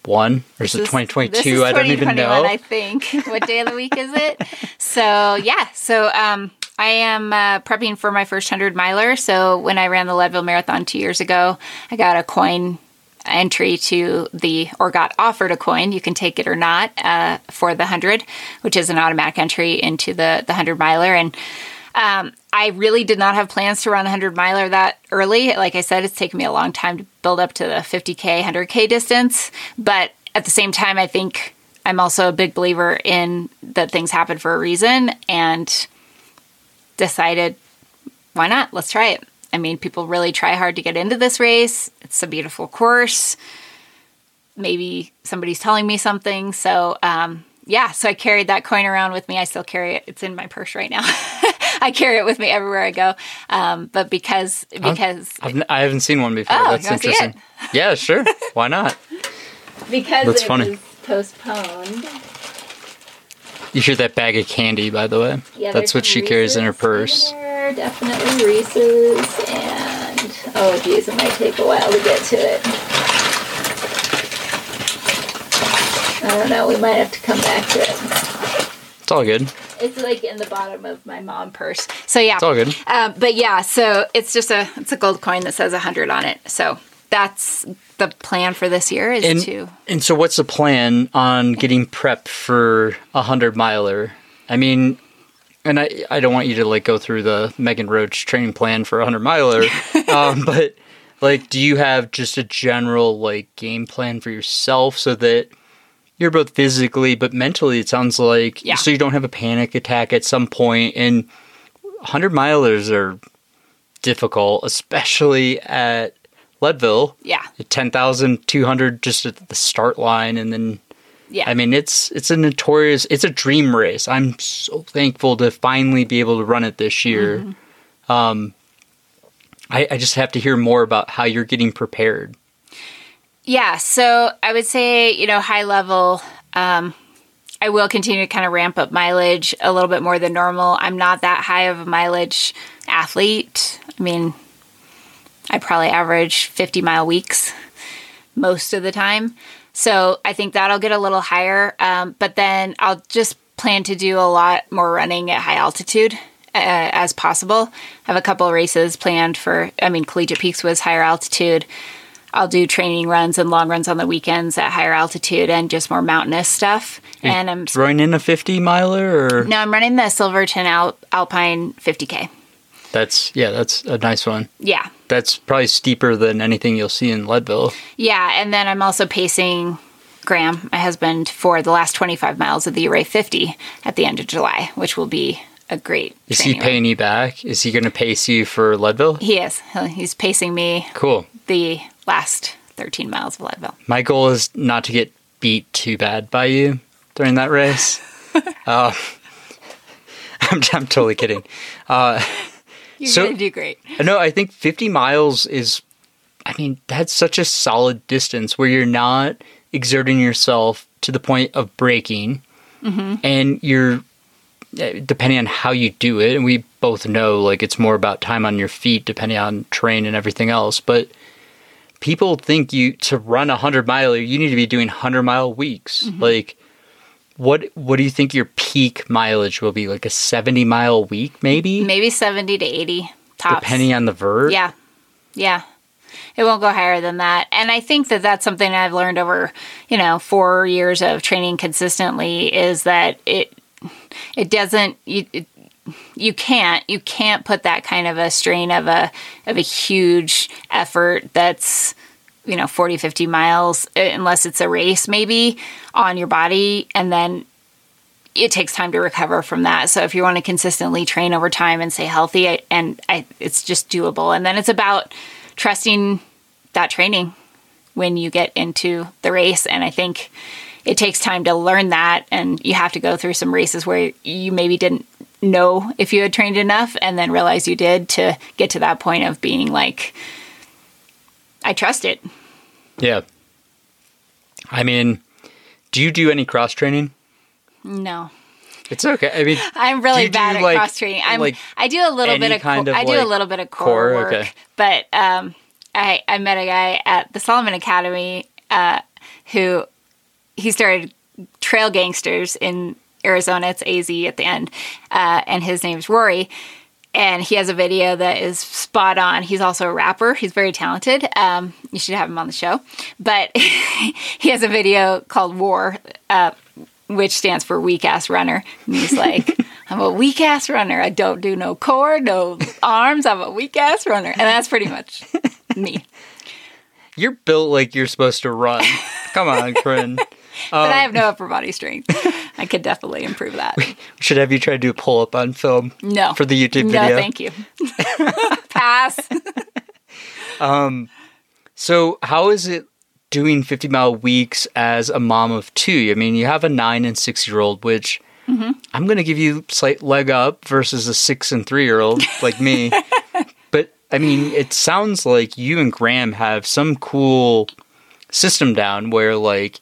2021 or is it 2022? this is I don't even know. I think. [LAUGHS] what day of the week is it? So yeah, so um, I am uh, prepping for my first hundred miler. So when I ran the Leadville Marathon two years ago, I got a coin entry to the or got offered a coin you can take it or not uh, for the 100 which is an automatic entry into the the 100 miler and um, I really did not have plans to run a 100 miler that early. Like I said, it's taken me a long time to build up to the 50K, 100K distance. But at the same time, I think I'm also a big believer in that things happen for a reason and decided, why not? Let's try it. I mean, people really try hard to get into this race. It's a beautiful course. Maybe somebody's telling me something. So, um, yeah, so I carried that coin around with me. I still carry it. It's in my purse right now. [LAUGHS] [LAUGHS] I carry it with me everywhere I go. Um, but because because I've, I haven't seen one before. Oh, That's you wanna see interesting. Yeah, sure. Why not? [LAUGHS] because That's funny. postponed. You hear that bag of candy, by the way? Yeah, That's what she carries in her purse. there, definitely Reese's, and oh geez, it might take a while to get to it. I don't know. We might have to come back to it. It's all good. It's like in the bottom of my mom purse. So yeah, It's all good. Um, but yeah, so it's just a it's a gold coin that says hundred on it. So that's the plan for this year is And, to and so, what's the plan on getting prepped for a hundred miler? I mean, and I I don't want you to like go through the Megan Roche training plan for a hundred miler, [LAUGHS] um, but like, do you have just a general like game plan for yourself so that you're both physically but mentally? It sounds like Yeah. so you don't have a panic attack at some point. And hundred milers are difficult, especially at Leadville yeah ten thousand two hundred just at the start line, and then yeah I mean it's it's a notorious it's a dream race. I'm so thankful to finally be able to run it this year. Mm-hmm. Um, I, I just have to hear more about how you're getting prepared. Yeah, so I would say, you know, high level, um, I will continue to kind of ramp up mileage a little bit more than normal. I'm not that high of a mileage athlete. I mean, I probably average 50 mile weeks most of the time. So I think that'll get a little higher. Um, but then I'll just plan to do a lot more running at high altitude uh, as possible. I have a couple races planned for, I mean, Collegiate Peaks was higher altitude. I'll do training runs and long runs on the weekends at higher altitude and just more mountainous stuff. And I'm Throwing in a fifty miler, or no, I'm running the Silverton Al- Alpine 50k. that's yeah, that's a nice one. Yeah, That's probably steeper than anything you'll see in Leadville. yeah, and then I'm also pacing Graham, my husband, for the last 25 miles of the Ouray 50 at the end of July, which will be a great. Is he training run. paying you back? Is he going to pace you for Leadville? He is. He's pacing me Cool. the last 13 miles of Leadville. My goal is not to get beat too bad by you during that race. [LAUGHS] uh, [LAUGHS] I'm, I'm totally kidding. Uh, [LAUGHS] You're So- gonna do great. no, I think 50 miles is. I mean, that's such a solid distance where you're not exerting yourself to the point of breaking, Mm-hmm. and you're eh, depending on how you do it. And we both know like it's more about time on your feet, depending on train and everything else. But people think you to run a hundred mile, you need to be doing hundred mile weeks. Mm-hmm. Like, what what do you think your peak mileage will be? Like a seventy mile week, maybe, Maybe 70 to 80 tops. depending on the vert. Yeah. Yeah. It won't go higher than that. And I think that that's something I've learned over, you know, 4 years of training consistently is that it it doesn't you it, you can't you can't put that kind of a strain of a of a huge effort that's you know 40 50 miles uh, unless it's a race maybe on your body and then it takes time to recover from that. So if you want to consistently train over time and stay healthy, I, and I, it's just doable. And then it's about trusting that training when you get into the race. And I think it takes time to learn that, and you have to go through some races where you maybe didn't know if you had trained enough, and then realize you did to get to that point of being like, I trust it. Yeah. I mean, do you do any cross training? No. It's okay. I mean, I'm really bad at like- cross training. I'm like I do a little bit of, kind co- of, I do a little bit of core, core? work, Okay. but um, I I met a guy at the Salomon Academy uh, who he started Trail Gangsters in Arizona. It's AZ at the end, uh, and his name's Rory. And he has a video that is spot on. He's also a rapper. He's very talented. Um, you should have him on the show. But [LAUGHS] he has a video called War, uh, which stands for weak ass runner. And he's like, [LAUGHS] I'm a weak ass runner. I don't do no core, no arms. I'm a weak ass runner. And that's pretty much [LAUGHS] me. you're built like you're supposed to run. Come on, Corinne. but I have no upper body strength. I could definitely improve that. We [LAUGHS] Should have you try to do a pull up on film No. for the YouTube video. No, thank you. [LAUGHS] [LAUGHS] Pass. um, So, how is it doing 50 mile weeks as a mom of two? I mean, you have a nine and six year old, which Mm-hmm. I'm going to give you slight leg up versus a six and three year old like me. but I mean, it sounds like you and Graham have some cool system down where like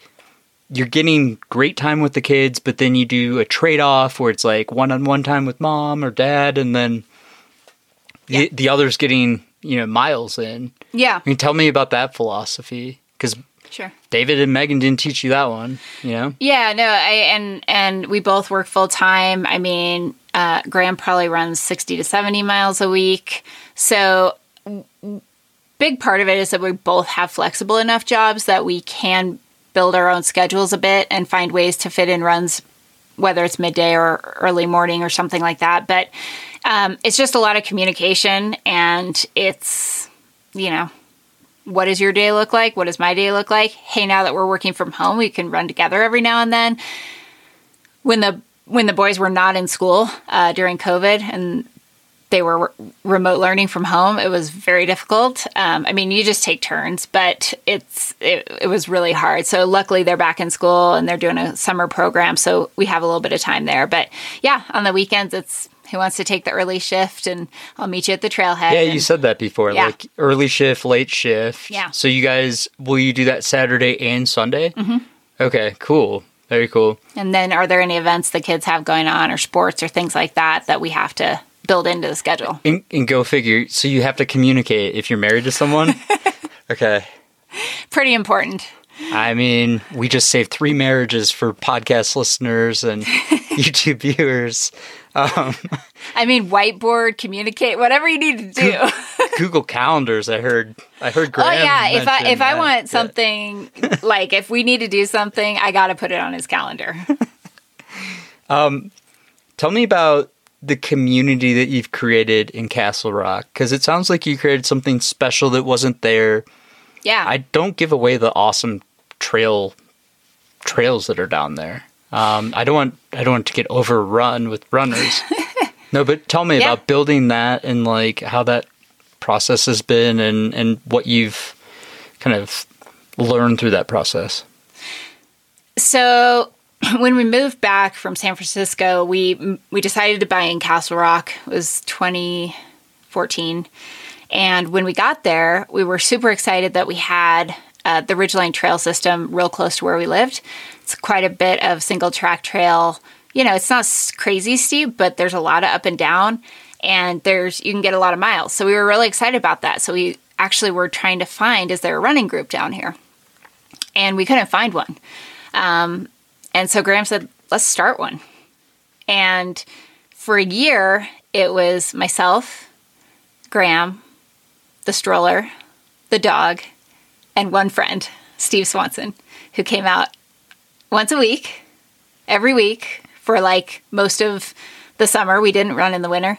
you're getting great time with the kids, but then you do a trade off where it's like one on one time with mom or dad, and then the, the other's getting you know miles in. Yeah, I mean, tell me about that philosophy because sure. David and Megan didn't teach you that one. You know, Yeah, no, I and and we both work full time. I mean, uh, Graham probably runs sixty to seventy miles a week. So, big part of it is that we both have flexible enough jobs that we can build our own schedules a bit and find ways to fit in runs, whether it's midday or early morning or something like that. But um, it's just a lot of communication, and it's you know what does your day look like? What does my day look like? Hey, now that we're working from home, we can run together every now and then. When the when the boys were not in school uh, during COVID and they were re- remote learning from home, it was very difficult. Um, I mean, you just take turns, but it's it, it was really hard. So luckily, they're back in school and they're doing a summer program, so we have a little bit of time there. But yeah, on the weekends, it's who wants to take the early shift, and I'll meet you at the trailhead. yeah, you said that before, Yeah. like early shift, late shift. Yeah. So you guys, will you do that Saturday and Sunday? Mm-hmm. Okay, cool, very cool. And then, are there any events the kids have going on, or sports, or things like that that we have to build into the schedule? And, and go figure. So you have to communicate if you're married to someone. [LAUGHS] okay. Pretty important. I mean, we just saved three marriages for podcast listeners and [LAUGHS] YouTube viewers. Um, I mean, whiteboard, communicate, whatever you need to do. Google calendars. I heard. I heard. oh yeah, if I if I that. want Yeah. something like if we need to do something, I got to put it on his calendar. [LAUGHS] um, Tell me about the community that you've created in Castle Rock because it sounds like you created something special that wasn't there. Yeah, I don't give away the awesome trail trails that are down there. Um, I don't want I don't want to get overrun with runners. [LAUGHS] no, but tell me Yeah. about building that and like how that process has been and and what you've kind of learned through that process. So [LAUGHS] when we moved back from San Francisco, we we decided to buy in Castle Rock. It was 2014, And when we got there, we were super excited that we had uh, the Ridgeline Trail system real close to where we lived. It's quite a bit of single track trail. You know, it's not crazy steep, but there's a lot of up and down, and there's you can get a lot of miles. So we were really excited about that. So we actually were trying to find is there a running group down here, and we couldn't find one. Um, and so Graham said, let's start one. And for a year, it was myself, Graham, the stroller, the dog, and one friend, Steve Swanson, who came out once a week, every week for like most of the summer. We didn't run in the winter.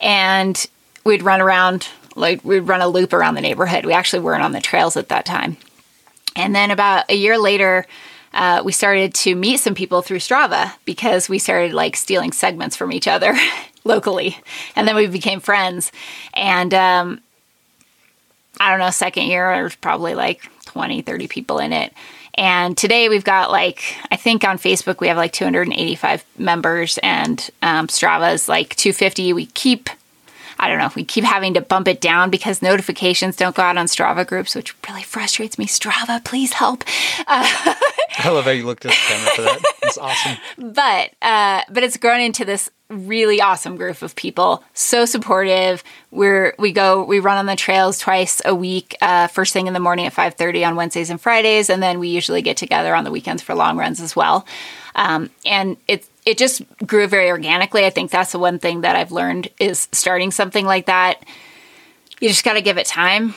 And we'd run around, like, we'd run a loop around the neighborhood. We actually weren't on the trails at that time. And then about a year later, uh, we started to meet some people through Strava because we started like stealing segments from each other [LAUGHS] locally. And then we became friends. And um, I don't know, second year, there's probably like 20, 30 people in it. And today we've got like, I think on Facebook we have like 285 members and um, Strava's like 250. We keep I don't know, if we keep having to bump it down because notifications don't go out on Strava groups, which really frustrates me. Strava, please help. Uh, [LAUGHS] I love how you looked at the camera for that. It's awesome. [LAUGHS] but uh, but it's grown into this really awesome group of people. So supportive. We're we go we run on the trails twice a week. Uh, first thing in the morning at five thirty on Wednesdays and Fridays, and then we usually get together on the weekends for long runs as well. Um, and it's it just grew very organically. I think that's the one thing that I've learned is starting something like that. You just got to give it time,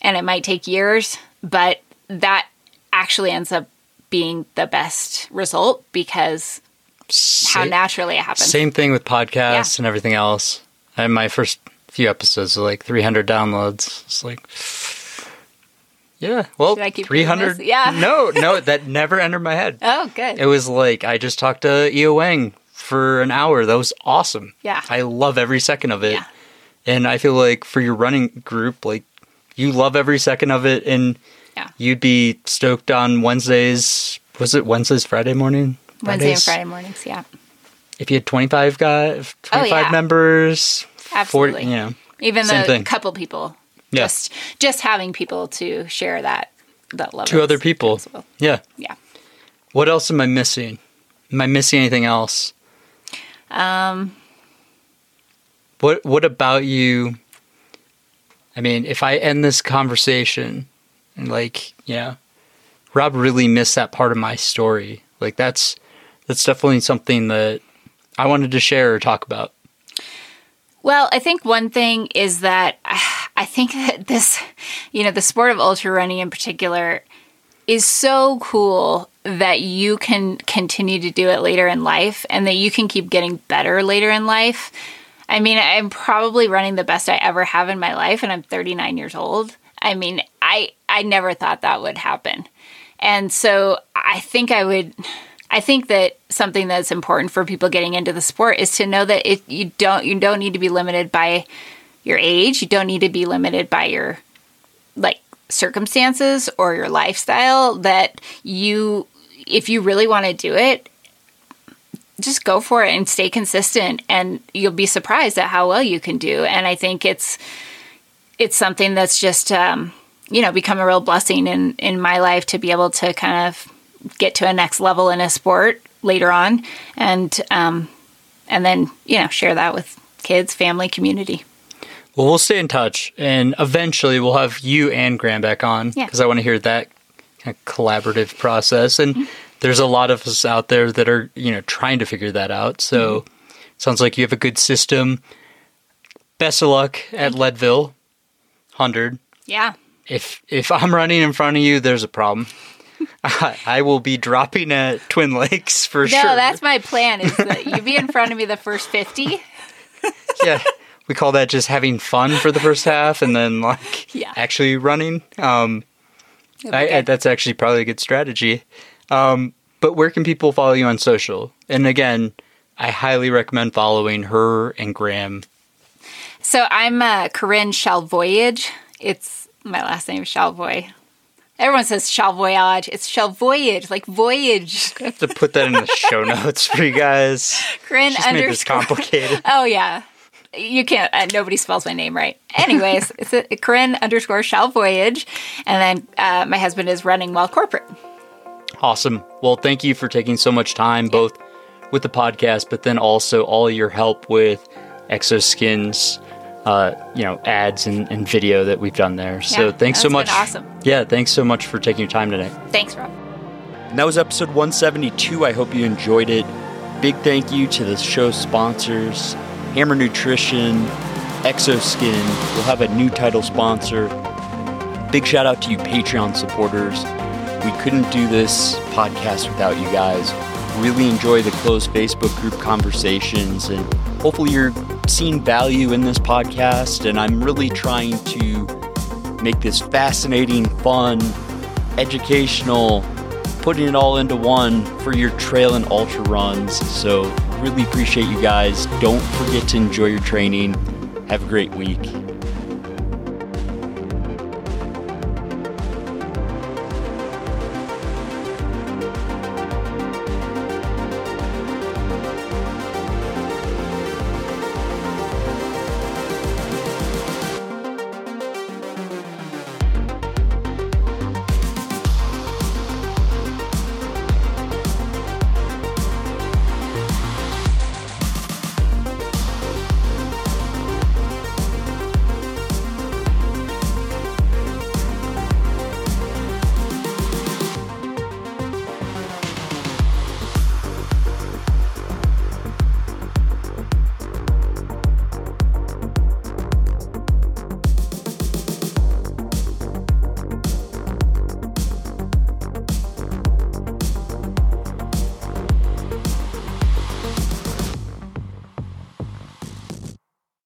and it might take years, but that actually ends up being the best result because how naturally it happens. Same thing with podcasts Yeah. and everything else. And my first few episodes are like 300 downloads. It's like, yeah, well, Should I keep 300. this? [LAUGHS] Yeah. No, no, that never entered my head. [LAUGHS] Oh, good. It was like I just talked to Yiou Wang for an hour. That was awesome. Yeah. I love every second of it. Yeah. And I feel like for your running group, like you love every second of it and Yeah. you'd be stoked on Wednesdays. Was it Wednesdays, Friday morning? Wednesday and Friday mornings. Yeah, If you had 25 guys, 25 Oh, yeah. members, absolutely. 40, you know. Even a couple people, Yeah. just just having people to share that that love. Two is other people. well. Yeah. Yeah. What else am I missing? Am I missing anything else? Um. What What about you? I mean, if I end this conversation and like, yeah, Rob really missed that part of my story. Like that's that's definitely something that I wanted to share or talk about. Well, I think one thing is that I think that this, you know, the sport of ultra running in particular is so cool that you can continue to do it later in life and that you can keep getting better later in life. I mean, I'm probably running the best I ever have in my life and I'm 39 years old. I mean, I I never thought that would happen. And so I think I would I think that something that's important for people getting into the sport is to know that it you don't you don't need to be limited by your age. You don't need to be limited by your like circumstances or your lifestyle that you if you really want to do it just go for it and stay consistent and you'll be surprised at how well you can do and i think it's it's something that's just um, you know become a real blessing in in my life to be able to kind of get to a next level in a sport later on and um, and then you know share that with kids family community Well, we'll stay in touch, and eventually we'll have you and Graham back on Yeah. because I want to hear that kind of collaborative process. And mm-hmm. there's a lot of us out there that are, you know, trying to figure that out. So mm-hmm. sounds like you have a good system. Best of luck at Leadville, hundred. yeah If if I'm running in front of you, there's a problem. [LAUGHS] I, I will be dropping at Twin Lakes for no sure. No, that's my plan is that you be in front of me the first 50 [LAUGHS] yeah. We call that just having fun for the first half, and then like [LAUGHS] Yeah. actually running. Um, I, I, that's actually probably a good strategy. Um, but where can people follow you on social? And again, I highly recommend following her and Graham. So I'm uh, Corinne Chalvoyage. It's my last name is Shalvoy. Everyone says Chalvoyage. It's Chalvoyage, like voyage. I have to put that in the show [LAUGHS] notes for you guys. Corinne Just made this complicated. [LAUGHS] Oh yeah, you can't. Uh, nobody spells my name right. Anyways, [LAUGHS] it's a, Corinne underscore Shall Voyage, and then uh, my husband is running while corporate. Awesome. Well, thank you for taking so much time, both with the podcast, but then also all your help with Exoskins, uh, you know, ads and, and, video that we've done there. So yeah, thanks so much. awesome. Yeah, thanks so much for taking your time today. Thanks, Rob. And that was episode 172. I hope you enjoyed it. Big thank you to the show sponsors Hammer Nutrition, Exoskin. We'll have a new title sponsor. Big shout out to you, Patreon supporters. We couldn't do this podcast without you guys. Really enjoy the closed Facebook group conversations, and hopefully, you're seeing value in this podcast. And I'm really trying to make this fascinating, fun, educational, putting it all into one for your trail and ultra runs. So, really appreciate you guys. Don't forget to enjoy your training. Have a great week.